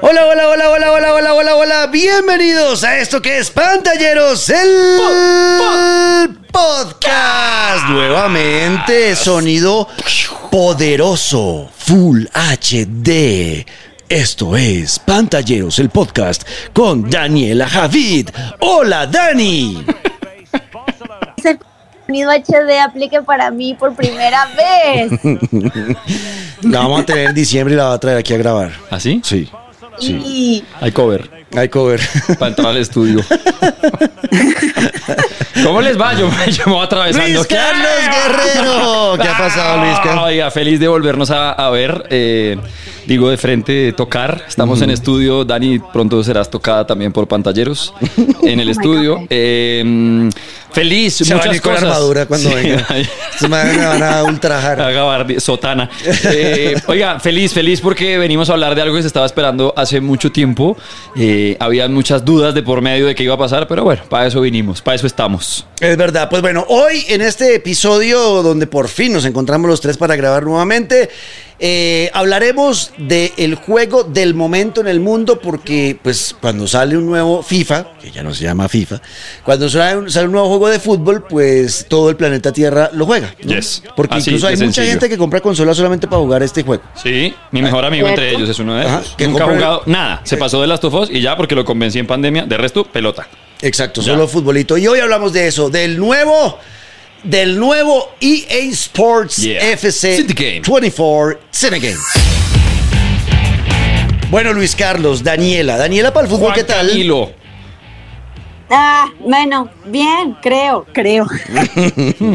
Hola, hola, hola, hola, hola, hola, hola, hola. Bienvenidos a esto que es Pantalleros, el podcast. Nuevamente, sonido poderoso, Full HD. Esto es Pantalleros, el podcast con Daniela Javid. Hola, Dani. Sonido HD aplique para mí por primera vez. La vamos a tener en diciembre y la va a traer aquí a grabar. ¿Así? Sí, Y Hay cover hay cover. para entrar al estudio. ¿Cómo les va? Yo, yo me voy atravesando. Luis Carlos Guerrero. ¿Qué ha pasado, Luis Carlos? Oiga, feliz de volvernos a, a ver. eh, digo, de frente, tocar. Estamos en estudio. Dani, pronto serás tocada también por pantalleros en el estudio. Eh, feliz, Se a muchas venir con cosas. armadura cuando Sí, venga. Se me van a ultrajar. A sotana. Eh, oiga, feliz, feliz porque venimos a hablar de algo que se estaba esperando hace mucho tiempo. Eh, habían muchas dudas de por medio de qué iba a pasar, pero bueno, para eso vinimos, para eso estamos. Es verdad, pues bueno, hoy en este episodio donde por fin nos encontramos los tres para grabar nuevamente, eh, hablaremos del juego del momento en el mundo porque pues cuando sale un nuevo FIFA, que ya no se llama FIFA, cuando sale un, sale un nuevo juego de fútbol, pues todo el planeta Tierra lo juega. ¿no? Yes. Porque Así incluso hay mucha sencillo. gente que compra consolas solamente para jugar este juego. Sí, mi mejor amigo ¿Cierto? entre ellos es uno de Ajá, ellos. que Nunca ha jugado nada. Se pasó de las tofos y ya porque lo convencí en pandemia. De resto, pelota. Exacto, Ya. solo futbolito. Y hoy hablamos de eso, del nuevo, del nuevo EA Sports Yeah. FC City Game. 24 Cine Game. Bueno, Luis Carlos, Daniela. Daniela para el fútbol, Juan ¿qué tal? Camilo. ah, bueno, bien, creo, creo.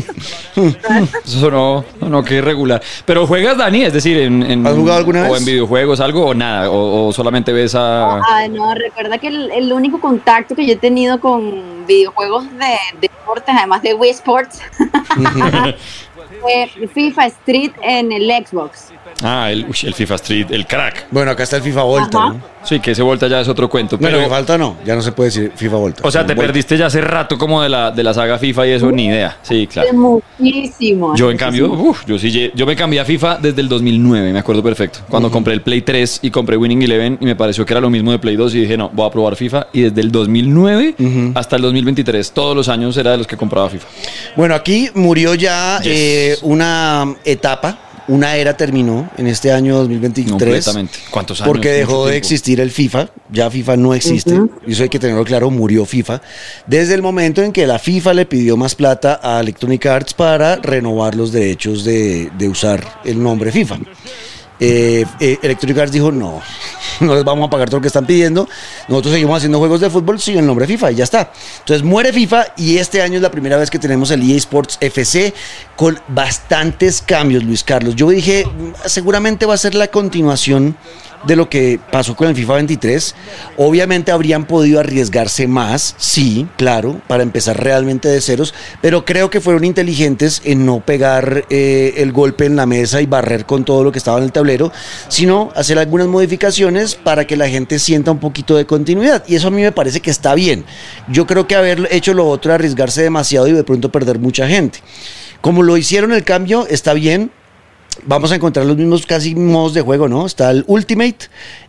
Eso sonó, no, que irregular. Pero juegas, Dani, es decir, en, en- ¿Has jugado alguna o vez? en videojuegos, algo, o nada, o, o solamente ves a. Ah, no, recuerda que el, el único contacto que yo he tenido con videojuegos de, de deportes, además de Wii Sports, fue FIFA Street en el Xbox. Ah, el, FIFA Street, el crack. Bueno, acá está el FIFA Volta, Ajá. ¿no? Sí, que ese vuelta ya es otro cuento. Bueno, Pero, que falta no, ya no se puede decir FIFA Volta. o sea, te Volta. perdiste ya hace rato como de la, de la saga FIFA y eso, ni idea. Sí, claro. Hace Muchísimo. Yo en cambio, uf, yo sí, yo me cambié a FIFA desde el 2009, me acuerdo perfecto. Cuando compré el Play 3 y compré Winning Eleven y me pareció que era lo mismo de Play 2 y dije, no, voy a probar FIFA. Y desde el 2009 hasta el 2023, todos los años era de los que compraba FIFA. Bueno, aquí murió ya Yes. eh, una etapa, una era terminó en este año 2023. Completamente. ¿Cuántos años? Porque dejó de existir el FIFA, ya FIFA no existe, y eso hay que tenerlo claro, murió FIFA, desde el momento en que la FIFA le pidió más plata a Electronic Arts para renovar los derechos de, de usar el nombre FIFA. Eh, eh, Electronic Arts dijo, no, no les vamos a pagar todo lo que están pidiendo, nosotros seguimos haciendo juegos de fútbol sin el nombre FIFA y ya está. Entonces muere FIFA y este año es la primera vez que tenemos el EA Sports FC con bastantes cambios, Luis Carlos. Yo dije, "Mm, seguramente va a ser la continuación de lo que pasó con el FIFA 23. Obviamente habrían podido arriesgarse más, sí, claro, para empezar realmente de ceros, pero creo que fueron inteligentes en no pegar eh, el golpe en la mesa y barrer con todo lo que estaba en el tablero, sino hacer algunas modificaciones para que la gente sienta un poquito de continuidad. Y eso a mí me parece que está bien. Yo creo que haber hecho lo otro, arriesgarse demasiado y de pronto perder mucha gente. Como lo hicieron el cambio, está bien, vamos a encontrar los mismos casi modos de juego, ¿no? Está el Ultimate,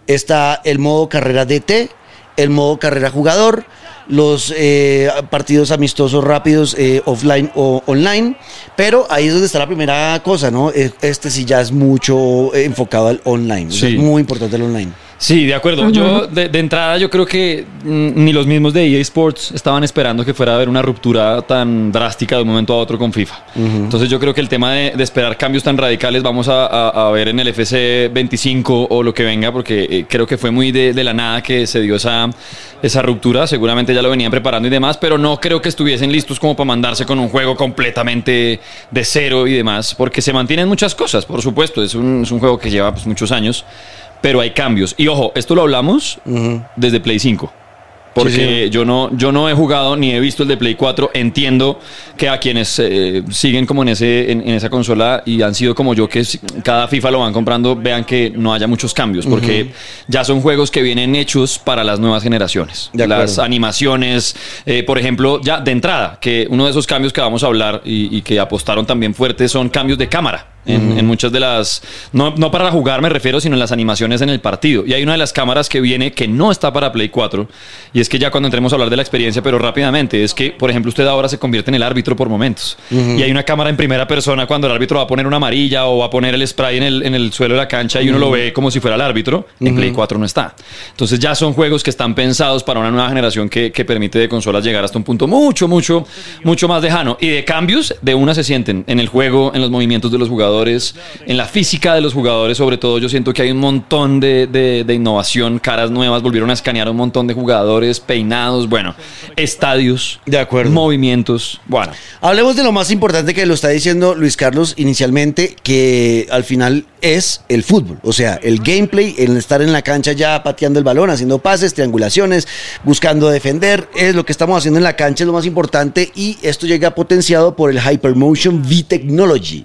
está el modo carrera DT, el modo carrera jugador, los eh, partidos amistosos rápidos eh, offline o online, pero ahí es donde está la primera cosa, ¿no? Eh, Este sí ya es mucho enfocado al online, Sí. es muy importante el online. Sí, de acuerdo. Yo, de, de entrada, yo creo que mm, ni los mismos de EA Sports estaban esperando que fuera a haber una ruptura tan drástica de un momento a otro con FIFA. Entonces, yo creo que el tema de, de esperar cambios tan radicales vamos a, a- a ver en el FC 25 o lo que venga, porque eh, creo que fue muy de, de la nada que se dio esa, esa ruptura. Seguramente ya lo venían preparando y demás, pero no creo que estuviesen listos como para mandarse con un juego completamente de cero y demás, porque se mantienen muchas cosas, por supuesto. Es un, es un juego que lleva pues, muchos años pero hay cambios. Y ojo, esto lo hablamos desde Play 5. Porque Sí, sí. yo no yo no he jugado ni he visto el de Play 4. Entiendo que a quienes eh, siguen como en ese en, en esa consola y han sido como yo que cada FIFA lo van comprando, vean que no haya muchos cambios. Porque ya son juegos que vienen hechos para las nuevas generaciones. De las animaciones, eh, por ejemplo, ya de entrada, que uno de esos cambios que vamos a hablar y, y que apostaron también fuerte son cambios de cámara. En, en muchas de las... No, no para jugar me refiero, sino en las animaciones en el partido. Y hay una de las cámaras que viene que no está para Play 4, y es que ya cuando entremos a hablar de la experiencia, pero rápidamente, es que, por ejemplo, usted ahora se convierte en el árbitro por momentos. Y hay una cámara en primera persona cuando el árbitro va a poner una amarilla o va a poner el spray en el, en el suelo de la cancha y uno lo ve como si fuera el árbitro. En Play 4 no está. Entonces ya son juegos que están pensados para una nueva generación que, que permite de consolas llegar hasta un punto mucho, mucho, mucho más lejano. Y de cambios, de una se sienten en el juego, en los movimientos de los jugadores, en la física de los jugadores, sobre todo. Yo siento que hay un montón de, de- de innovación, caras nuevas, volvieron a escanear un montón de jugadores, peinados, bueno, estadios, De acuerdo. movimientos. Bueno, Hablemos de lo más importante que lo está diciendo Luis Carlos inicialmente, que al final es el fútbol. O sea, el gameplay, el estar en la cancha ya pateando el balón, haciendo pases, triangulaciones, buscando defender, es lo que estamos haciendo en la cancha, es lo más importante y esto llega potenciado por el Hypermotion V Technology.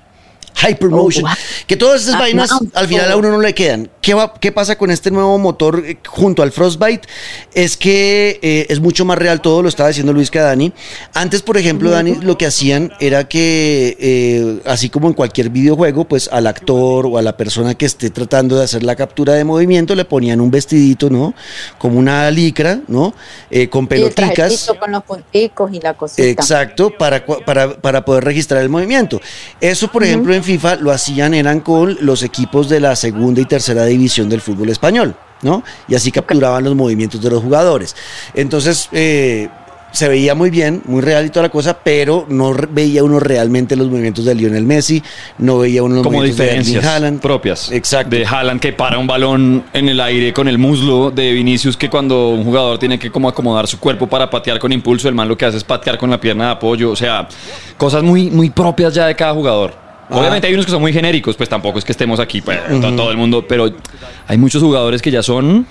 Hypermotion, Oh, wow. que todas esas Ah, vainas no. al final a uno no le quedan. ¿Qué, va- qué pasa con este nuevo motor eh, junto al Frostbite? Es que eh, es mucho más real todo, lo estaba diciendo Luis que a Dani. Antes, por ejemplo, Dani, lo que hacían era que, eh, así como en cualquier videojuego, pues al actor o a la persona que esté tratando de hacer la captura de movimiento le ponían un vestidito, ¿no? Como una licra, ¿no? Eh, con peloticas. con los punticos y la cosita. Exacto, para, para, para poder registrar el movimiento. Eso, por ejemplo, en FIFA lo hacían, eran con los equipos de la segunda y tercera división del fútbol español, ¿no? Y así capturaban los movimientos de los jugadores. Entonces, eh, se veía muy bien, muy real y toda la cosa, pero no veía uno realmente los movimientos de Lionel Messi, no veía uno los como movimientos de Erling diferencias Haaland. propias. Exacto. De Haaland que para un balón en el aire con el muslo, de Vinicius que cuando un jugador tiene que como acomodar su cuerpo para patear con impulso, el man lo que hace es patear con la pierna de apoyo, o sea, cosas muy, muy propias ya de cada jugador. Ah. Obviamente hay unos que son muy genéricos, pues tampoco es que estemos aquí, pues, to- todo el mundo, pero hay muchos jugadores que ya son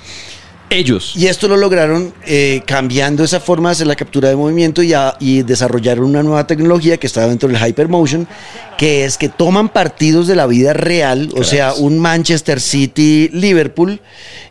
ellos. Y esto lo lograron eh, cambiando esa forma de hacer la captura de movimiento y, a- y desarrollaron una nueva tecnología que está dentro del Hypermotion, que es que toman partidos de la vida real, o sea, un Manchester City-Liverpool,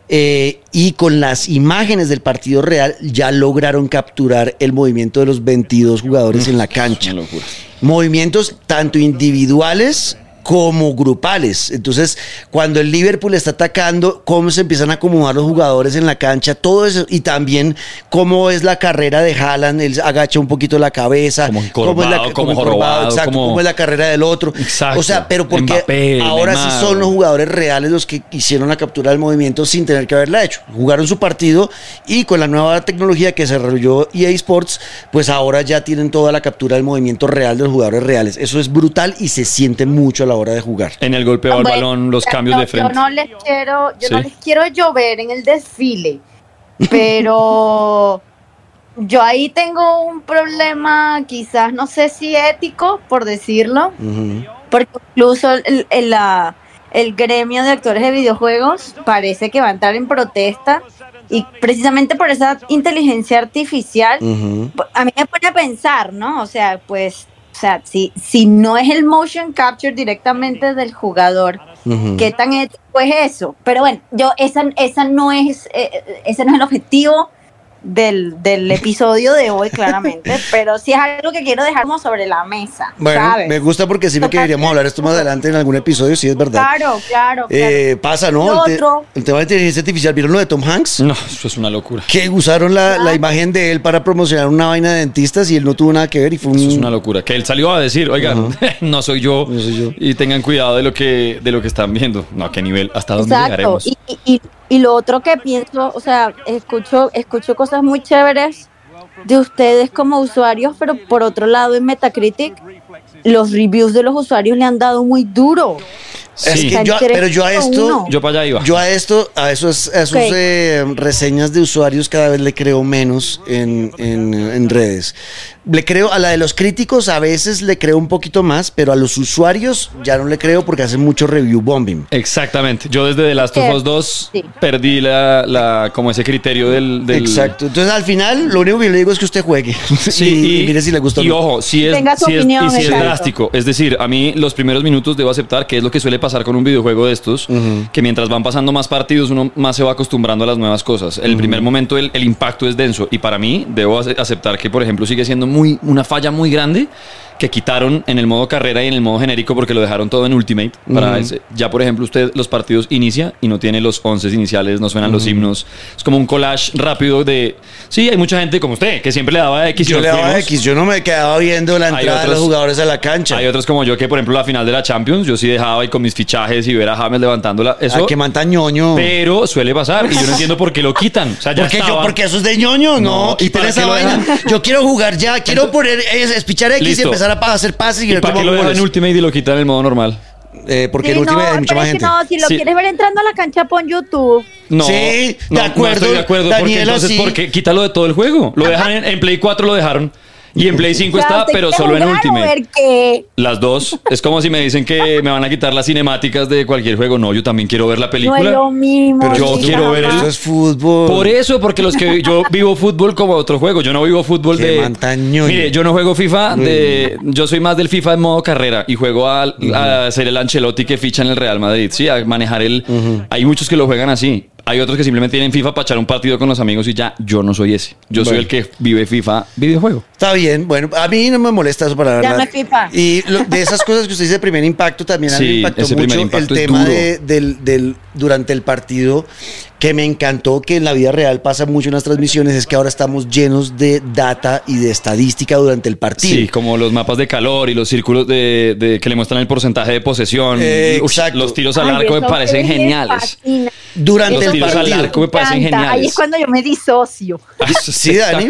eh, y con las imágenes del partido real ya lograron capturar el movimiento de los 22 jugadores en la cancha. Una locura. Movimientos tanto individuales como grupales. Entonces, cuando el Liverpool está atacando, cómo se empiezan a acomodar los jugadores en la cancha, todo eso, y también cómo es la carrera de Haaland, él agacha un poquito la cabeza, Como cómo es la, como jorobado, exacto, como- cómo es la carrera del otro. Exacto. O sea, pero porque Mbappé, ahora sí son los jugadores reales los que hicieron la captura del movimiento sin tener que haberla hecho. Jugaron su partido y con la nueva tecnología que desarrolló EA Sports, pues ahora ya tienen toda la captura del movimiento real de los jugadores reales. Eso es brutal y se siente mucho a la hora de jugar. En el golpeo al Bueno, balón, los yo cambios no- de frente. Yo no les quiero, yo no Sí. les quiero llover en el desfile, pero yo ahí tengo un problema, quizás no sé si ético, por decirlo, Ujú. porque incluso el, el- la- el gremio de actores de videojuegos parece que va a entrar en protesta y precisamente por esa inteligencia artificial Ujú. a mí me pone a pensar, ¿no? O sea, pues, o sea, si, si no es el motion capture directamente del jugador. ¿qué tan ético es eso? Pero bueno, yo, esa, esa no es, eh, ese no es el objetivo del, del episodio de hoy, claramente, pero sí es algo que quiero dejar como sobre la mesa, Bueno, ¿sabes? me gusta porque sí me queríamos hablar esto más adelante en algún episodio, sí es verdad. Claro, claro, claro. Eh, pasa, ¿no? Lo El, te- otro- el tema de inteligencia artificial, ¿vieron lo de Tom Hanks? No, eso es una locura. Que usaron la, la imagen de él para promocionar una vaina de dentistas y él no tuvo nada que ver y fue un... Eso es una locura. Que él salió a decir, oigan, no soy yo. No soy yo. Y tengan cuidado de lo que, de lo que están viendo. No, a qué nivel, hasta dónde Exacto. llegaremos. Y, y- y- lo otro que pienso, o sea, escucho, escucho cosas muy chéveres de ustedes como usuarios, pero por otro lado en Metacritic, los reviews de los usuarios le han dado muy duro. Es Sí. que yo, Entre pero yo a esto, uno. Yo para allá iba. yo a esto, a esos, a esos Ok. eh, reseñas de usuarios cada vez le creo menos en, en- en redes. Le creo a la de los críticos a veces le creo un poquito más, pero a los usuarios ya no le creo porque hacen mucho review bombing. Exactamente. Yo desde The Last of Us 2 Sí. perdí la, la, como ese criterio del, del- Exacto. Entonces al final lo único que yo le digo es que usted juegue Sí, y, y mire si le gusta o Y ojo, si es, Tenga su si es- opinión, y si es drástico. Es decir, a mí los primeros minutos debo aceptar que es lo que suele pasar con un videojuego de estos, que mientras van pasando más partidos uno más se va acostumbrando a las nuevas cosas. El primer momento el, el impacto es denso y para mí debo ace- aceptar que, por ejemplo, sigue siendo muy una falla muy grande que quitaron en el modo carrera y en el modo genérico porque lo dejaron todo en Ultimate. Para ese- ya, por ejemplo, usted los partidos inicia y no tiene los 11 iniciales, no suenan los himnos. Es como un collage rápido de... Sí, hay mucha gente como usted que siempre le daba X. y Yo le daba fuimos. X, yo no me quedaba viendo la entrada de otros- los jugadores a la cancha. Hay otros como yo que, por ejemplo, la final de la Champions, yo sí dejaba ahí con mis fichajes y ver a James levantándola. Eso, Ah, que mantañoño. pero suele pasar y yo no entiendo por qué lo quitan. O sea, ya Porque yo, porque eso es de ñoño, no. No, ¿y para esa vaina. Yo quiero jugar ya, quiero poner, es, es pichar X y Listo. empezar a pa- hacer pases y, ¿Y para qué lo dejan en Ultimate y lo quitan en el modo normal? Eh, porque Sí, en última no, hay mucha más gente. no, si lo Sí. quieres ver entrando a la cancha, pon YouTube. No, Sí, de no, acuerdo, No estoy de acuerdo. porque Daniela, entonces, sí. ¿por qué? Quítalo de todo el juego. Lo dejan en, en Play 4, lo dejaron. Y en Play 5 O sea, está, ¿usted pero solo en Ultimate. ver qué? Las dos. Es como si me dicen que me van a quitar las cinemáticas de cualquier juego. No, yo también quiero ver la No película. es lo mismo. Pero yo quiero ver jamás. Esto es fútbol. Por eso, porque los que yo vivo fútbol como otro juego. Yo no vivo fútbol Qué de. mantañoño. Mire, yo no juego FIFA de. Yo soy más del FIFA en modo carrera y juego a, a ser el Ancelotti que ficha en el Real Madrid. Sí, a manejar el. Hay muchos que lo juegan así. Hay otros que simplemente tienen FIFA para echar un partido con los amigos y ya. Yo no soy ese. Yo soy el que vive FIFA videojuego. Está bien, bueno, a mí no me molesta eso para la verdad. FIFA. Y lo- de esas cosas que usted dice de primer impacto, también a mí me impactó mucho el tema de- del, del- durante el partido, que me encantó que en la vida real pasa mucho en las transmisiones, es que ahora estamos llenos de data y de estadística durante el partido. Sí, como los mapas de calor y los círculos de, de- que le muestran el porcentaje de posesión. Eh, exacto. los tiros al Ay, arco me parecen geniales. fascina. Durante Los el tiros al partido. arco me parecen Encanta. Ahí geniales. es cuando yo me disocio. Sí, Dani.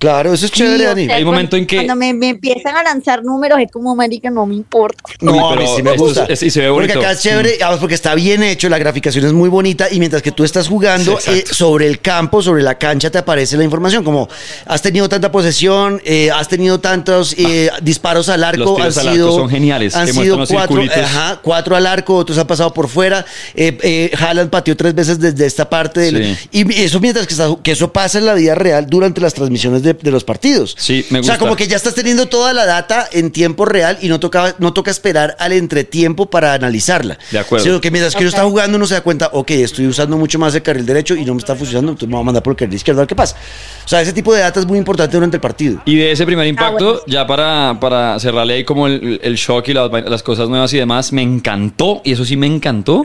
Claro, eso es chévere, Dani. Hay un momento en que- Cuando me, me empiezan a lanzar números, es como, marica, no me importa. No, Uy, a mí pero sí me gusta. es- y se ve Porque bonito. acá es chévere, además porque está bien hecho, la graficación es muy bonita y mientras que tú estás jugando Sí, eh, sobre el campo, sobre la cancha, te aparece la información como has tenido tanta posesión, eh, has tenido tantos eh, disparos al arco, Los han al sido, arco son geniales, han sido los cuatro, ajá, cuatro al arco, otros han pasado por fuera, eh, eh, Haaland pateó tres veces desde esta parte del- Sí. y eso mientras que, está- que eso pasa en la vida real durante las transmisiones de, de los partidos. Sí, me O sea, gusta. como que ya estás teniendo toda la data en tiempo real y no toca, no toca esperar al entretiempo para analizarla. De acuerdo. Sino que mientras que uno está jugando uno se da cuenta, ok, estoy usando mucho más el carril derecho y no me está funcionando, entonces me voy a mandar por el carril izquierdo a ver qué pasa. O sea, ese tipo de data es muy importante durante el partido. Y de ese primer impacto, bueno. ya para, para cerrarle ahí como el, el shock y las, las cosas nuevas y demás, me encantó, y eso sí me encantó,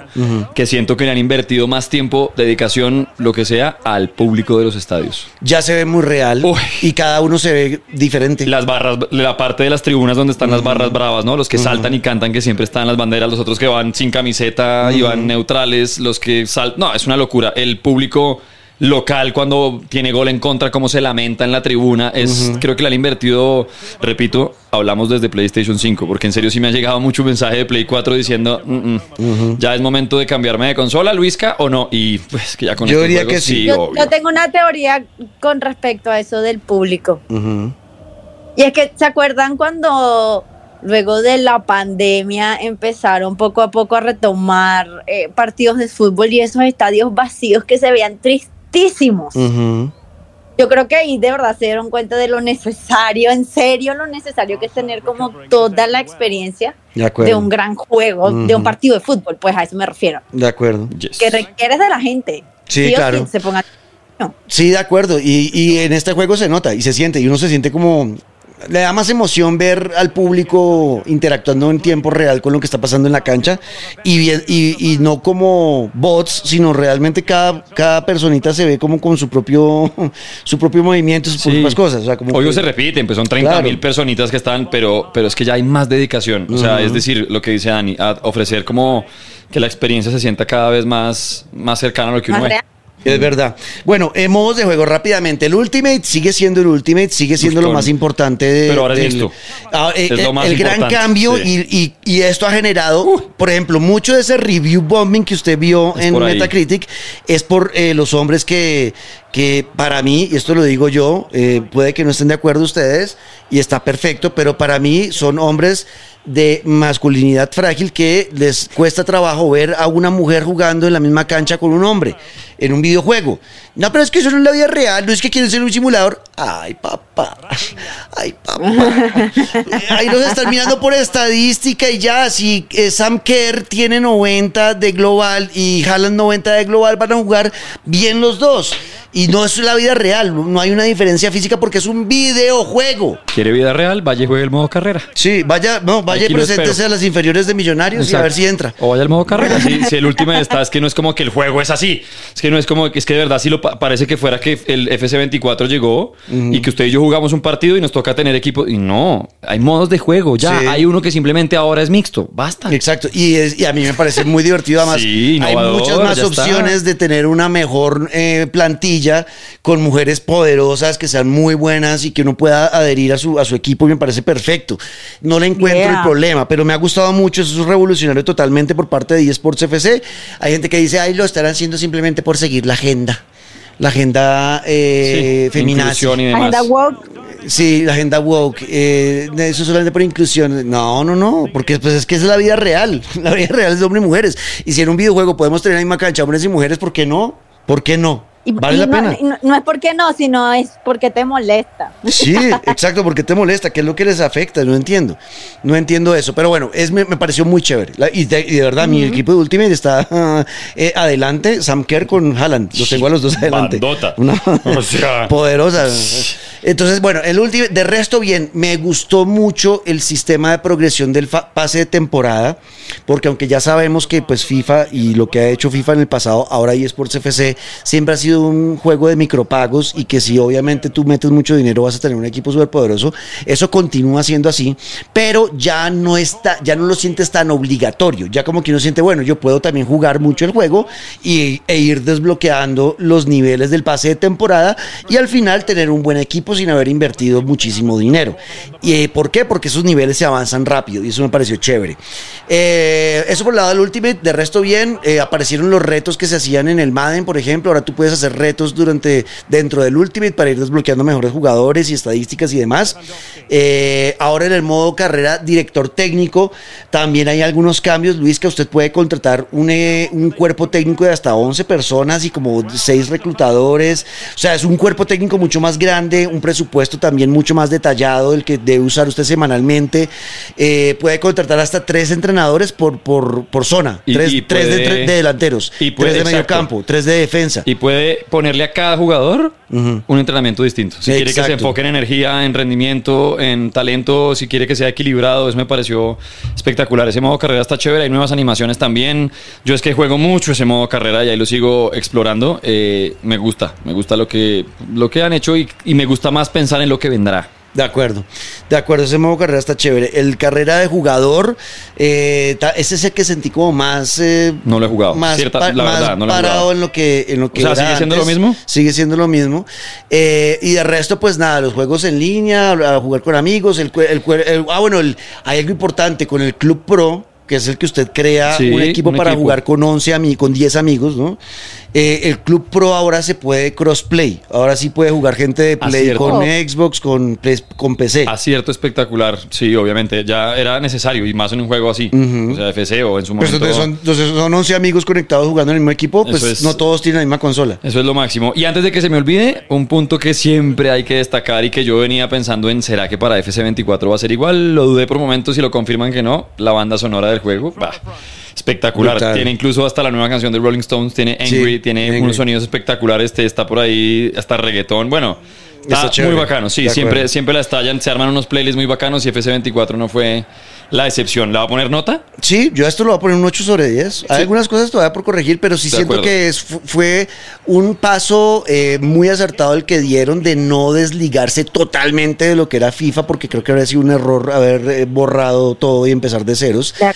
que siento que le han invertido más tiempo, dedicación, lo que sea, al público de los estadios. Ya se ve muy real Uy. Y cada uno se ve diferente. Las barras, la parte de las tribunas donde están las barras bravas, ¿no? Los que saltan y cantan, que siempre están las banderas, los otros que van sin camiseta y van neutrales, los que saltan. No, es una locura. El público local cuando tiene gol en contra, cómo se lamenta en la tribuna, es creo que le han invertido, repito, hablamos desde PlayStation 5, porque en serio sí me ha llegado mucho mensaje de Play 4 diciendo, "Mm, mm, ya es momento de cambiarme de consola, Luisca, o no, y pues que ya con Yo estos diría que sí. Yo, obvio. yo tengo una teoría con respecto a eso del público. Y es que, ¿se acuerdan cuando luego de la pandemia empezaron poco a poco a retomar eh, partidos de fútbol y esos estadios vacíos que se veían tristísimos? Ujú. Yo creo que ahí de verdad se dieron cuenta de lo necesario, en serio, lo necesario que es tener como toda la experiencia De un gran juego, de un partido de fútbol, pues a eso me refiero. De acuerdo. Yes. Que requieres de la gente. Sí, claro. se ponga Sí, de acuerdo. Y, y en este juego se nota y se siente. Y uno se siente como. Le da más emoción ver al público interactuando en tiempo real con lo que está pasando en la cancha. Y, bien, y, y no como bots, sino realmente cada, cada personita se ve como con su propio, su propio movimiento, sus Sí. propias cosas. O sea, como Obvio que- se repiten, pues son 30 Claro. mil personitas que están, pero, pero es que ya hay más dedicación. O sea, es decir, lo que dice Dani, a ofrecer como que la experiencia se sienta cada vez más, más cercana a lo que uno real. Es verdad. Bueno, en modos de juego rápidamente. El Ultimate sigue siendo el Ultimate, sigue siendo lo más importante de, Pero ahora es del- esto. Ah, eh, Es lo eh, más el gran cambio sí. y, y- y esto ha generado, por ejemplo, mucho de ese review bombing que usted vio en. Metacritic es por eh, los hombres que, que para mí, y esto lo digo yo, eh, puede que no estén de acuerdo ustedes y está perfecto, pero para mí son hombres de masculinidad frágil que les cuesta trabajo ver a una mujer jugando en la misma cancha con un hombre en un videojuego. No, pero es que eso no es la vida real, no es que quieren ser un simulador. Ay, papá, ay, papá. Ahí nos están mirando por estadística y ya, si eh, Sam Kerr tiene 90 de global y Haaland 90 de global, van a jugar bien los dos. Y no es la vida real, no hay una diferencia física porque es un videojuego. ¿Quiere vida real? Vaya y juegue el modo carrera. Sí, vaya, no, vaya y Aquí lo preséntese a las inferiores de Millonarios y a ver si entra. O vaya al modo carrera. Si, si el último está, es que no es como que el juego es así. Es que no es como, es que de verdad sí lo pa- parece que fuera que el FC24 llegó y que usted y yo jugamos un partido y nos toca tener equipo. Y no, hay modos de juego. Ya, Sí. hay uno que simplemente ahora es mixto. Basta. Exacto, y, es- y a mí me parece muy divertido además. Sí, hay muchas más está. opciones de tener una mejor eh, plantilla con mujeres poderosas que sean muy buenas y que uno pueda adherir a su, a su equipo y me parece perfecto. No le encuentro Yeah. el problema, pero me ha gustado mucho, eso es revolucionario totalmente por parte de eSports FC. Hay gente que dice, ay, lo estarán haciendo simplemente por seguir la agenda. La agenda eh, Sí, feminazi. inclusión y demás. Agenda woke. Sí, la agenda woke, eh, eso solamente por inclusión. No, no, no, porque pues es que es la vida real. La vida real es de hombres y mujeres. Y si en un videojuego podemos tener la misma cancha hombres y mujeres, ¿por qué no? ¿Por qué no? Y- vale y la no, pena. no- no es porque no, sino es porque te molesta. Sí, exacto, porque te molesta, ¿qué es lo que les afecta? No entiendo, no entiendo eso, pero bueno, es, me, me pareció muy chévere. La- y, de, y de verdad, mi equipo de Ultimate está eh, adelante, Sam Kerr con Haaland, los tengo a los dos adelante. Bandota. Una O sea. poderosa. Entonces, bueno, el último, de resto bien, me gustó mucho el sistema de progresión del fa- pase de temporada, porque aunque ya sabemos que pues FIFA y lo que ha hecho FIFA en el pasado, ahora eSports FC, siempre ha sido un juego de micropagos y que si obviamente tú metes mucho dinero vas a tener un equipo súper poderoso, eso continúa siendo así, pero ya no está, ya no lo sientes tan obligatorio, ya como que uno siente, bueno, yo puedo también jugar mucho el juego y, e ir desbloqueando los niveles del pase de temporada y al final tener un buen equipo sin haber invertido muchísimo dinero. ¿Y eh, por qué? Porque esos niveles se avanzan rápido y eso me pareció chévere. Eh, eso por el lado del Ultimate, de resto bien, eh, aparecieron los retos que se hacían en el Madden, por ejemplo, ahora tú puedes hacer retos durante dentro del Ultimate para ir desbloqueando mejores jugadores y estadísticas y demás. Eh, ahora en el modo carrera director técnico también hay algunos cambios, Luis, que usted puede contratar un, eh, un cuerpo técnico de hasta 11 personas y como 6 reclutadores. O sea, es un cuerpo técnico mucho más grande, un presupuesto también mucho más detallado del que debe usar usted semanalmente. Eh, puede contratar hasta 3 entrenadores por, por, por zona, Y- 3 y de, de delanteros, y puede- 3 de medio campo, 3 de defensa. Y puede ponerle a cada jugador Ujú. un entrenamiento distinto. Si quiere que se enfoque en energía, en rendimiento, en talento, si quiere que sea equilibrado, eso me pareció espectacular. Ese modo carrera está chévere, hay nuevas animaciones también. Yo es que juego mucho ese modo carrera y ahí lo sigo explorando. Eh, me gusta, me gusta lo que, lo que han hecho y, y me gusta más pensar en lo que vendrá. De acuerdo, de acuerdo, ese modo carrera está chévere. El carrera de jugador, eh, ese es el que sentí como más... eh, No lo he jugado, Más, cierta- pa- la más verdad, no lo he parado jugado. en lo que, en lo que sea, era ¿sigue siendo antes. lo mismo? Sigue siendo lo mismo. Eh, y de resto, pues nada, los juegos en línea, a jugar con amigos, el, el el- ah, bueno, el- hay algo importante con el Club Pro, que es el que usted crea Sí, un equipo un para equipo. jugar con 11 amigos, con 10 amigos, ¿no? Eh, el Club Pro ahora se puede crossplay. Ahora sí puede jugar gente de Play Acierto. con Xbox, con, Play- con PC. Acierto espectacular, sí, obviamente, ya era necesario y más en un juego así, o sea, FC o en su Pues momento. entonces son, entonces son 11 amigos conectados jugando en el mismo equipo, pues es- no todos tienen la misma consola. Eso es lo máximo. Y antes de que se me olvide, un punto que siempre hay que destacar y que yo venía pensando en, ¿será que para FC24 va a ser igual? Lo dudé por momentos y lo confirman que no. La banda sonora del juego, bah, espectacular. Brutal. Tiene incluso hasta la nueva canción de Rolling Stones, tiene Angry, Sí, tiene Angry. unos sonidos espectaculares, este, está por ahí hasta reggaetón. Bueno, está, muy bacano. Sí, siempre, siempre la estallan, se arman unos playlists muy bacanos y FC24 no fue la excepción. ¿La va a poner nota? Sí, yo a esto lo voy a poner un 8 sobre 10. Hay algunas cosas todavía por corregir, pero sí De siento acuerdo. que es, fu- fue un paso eh, muy acertado el que dieron de no desligarse totalmente de lo que era FIFA, porque creo que habría sido un error haber eh, borrado todo y empezar de ceros. De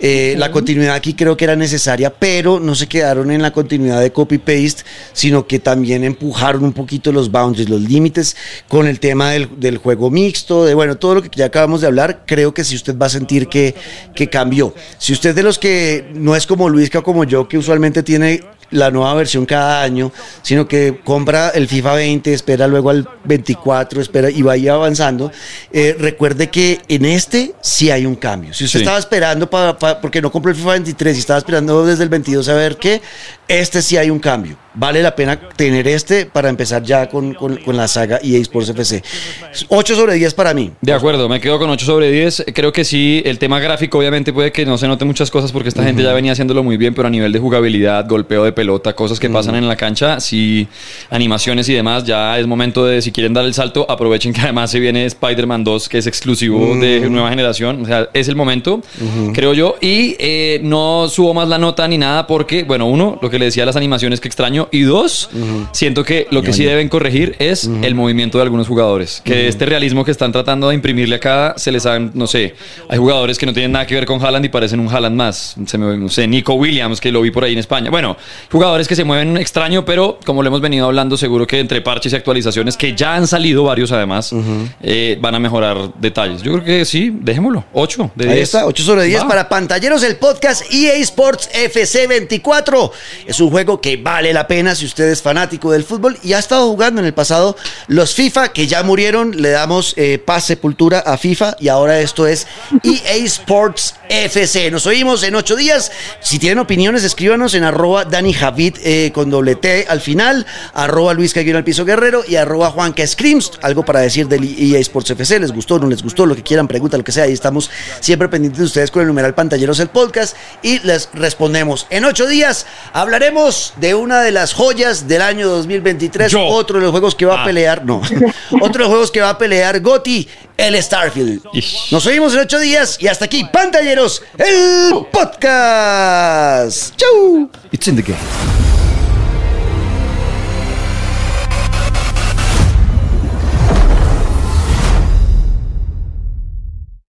Eh, La continuidad aquí creo que era necesaria, pero no se quedaron en la continuidad de copy-paste, sino que también empujaron un poquito los boundaries, los límites, con el tema del, del juego mixto, de bueno, todo lo que ya acabamos de hablar, creo que si usted va a sentir que, que cambió. Si usted de los que no es como Luis o como yo, que usualmente tiene la nueva versión cada año, sino que compra el FIFA 20, espera luego al 24, espera y vaya avanzando. Eh, recuerde que en este sí hay un cambio. Si usted Sí. estaba esperando para, porque no compró el FIFA 23 y estaba esperando desde el 22 a ver qué, este sí hay un cambio. Vale la pena tener este para empezar ya con, con- con la saga EA Sports FC. 8 sobre 10 para mí. De acuerdo, me quedo con 8 sobre 10. Creo que sí, el tema gráfico obviamente puede que no se note muchas cosas porque esta gente ya venía haciéndolo muy bien, pero a nivel de jugabilidad, golpeo de pelota, cosas que pasan en la cancha, sí, animaciones y demás, ya es momento de, si quieren dar el salto, aprovechen que además se viene Spider-Man 2, que es exclusivo de nueva generación. O sea, es el momento, creo yo. Y eh, no subo más la nota ni nada porque, bueno, uno, lo que le decía las animaciones que extraño, y dos, siento que lo que sí deben corregir es el movimiento de algunos jugadores. Que este realismo que están tratando de imprimirle acá, se les han, no sé, hay jugadores que no tienen nada que ver con Haaland y parecen un Haaland más. Se me, no sé, Nico Williams, que lo vi por ahí en España. Bueno, jugadores que se mueven extraño, pero como lo hemos venido hablando, seguro que entre parches y actualizaciones, que ya han salido varios además, eh, van a mejorar detalles. Yo creo que sí, dejémoslo. 8 de 10. Ahí está, 8 sobre 10 Va. para pantalleros el podcast EA Sports FC 24. Es un juego que vale la pena si usted es fanático del fútbol y ha estado jugando en el pasado los FIFA que ya murieron. Le damos eh, paz, sepultura a FIFA y ahora esto es EA Sports FC. Nos oímos en 8 días. Si tienen opiniones, escríbanos en arroba Dani Javid eh, con doble T al final, arroba Luis Caguino al piso guerrero y arroba Juanca Screams. Algo para decir del EA Sports FC. ¿Les gustó? ¿No les gustó? Lo que quieran, pregunta, lo que sea. Ahí estamos siempre pendientes de ustedes con el numeral Pantalleros el podcast y les respondemos. En ocho días hablaremos de una de las joyas del año 2023. Yo. Otro de los juegos que va a Ah. pelear, no. Otro de los juegos que va a pelear Gotti, el Starfield. Ish. Nos oímos en ocho días y hasta aquí, Pantalleros, el podcast. ¡Chau! It's in the game.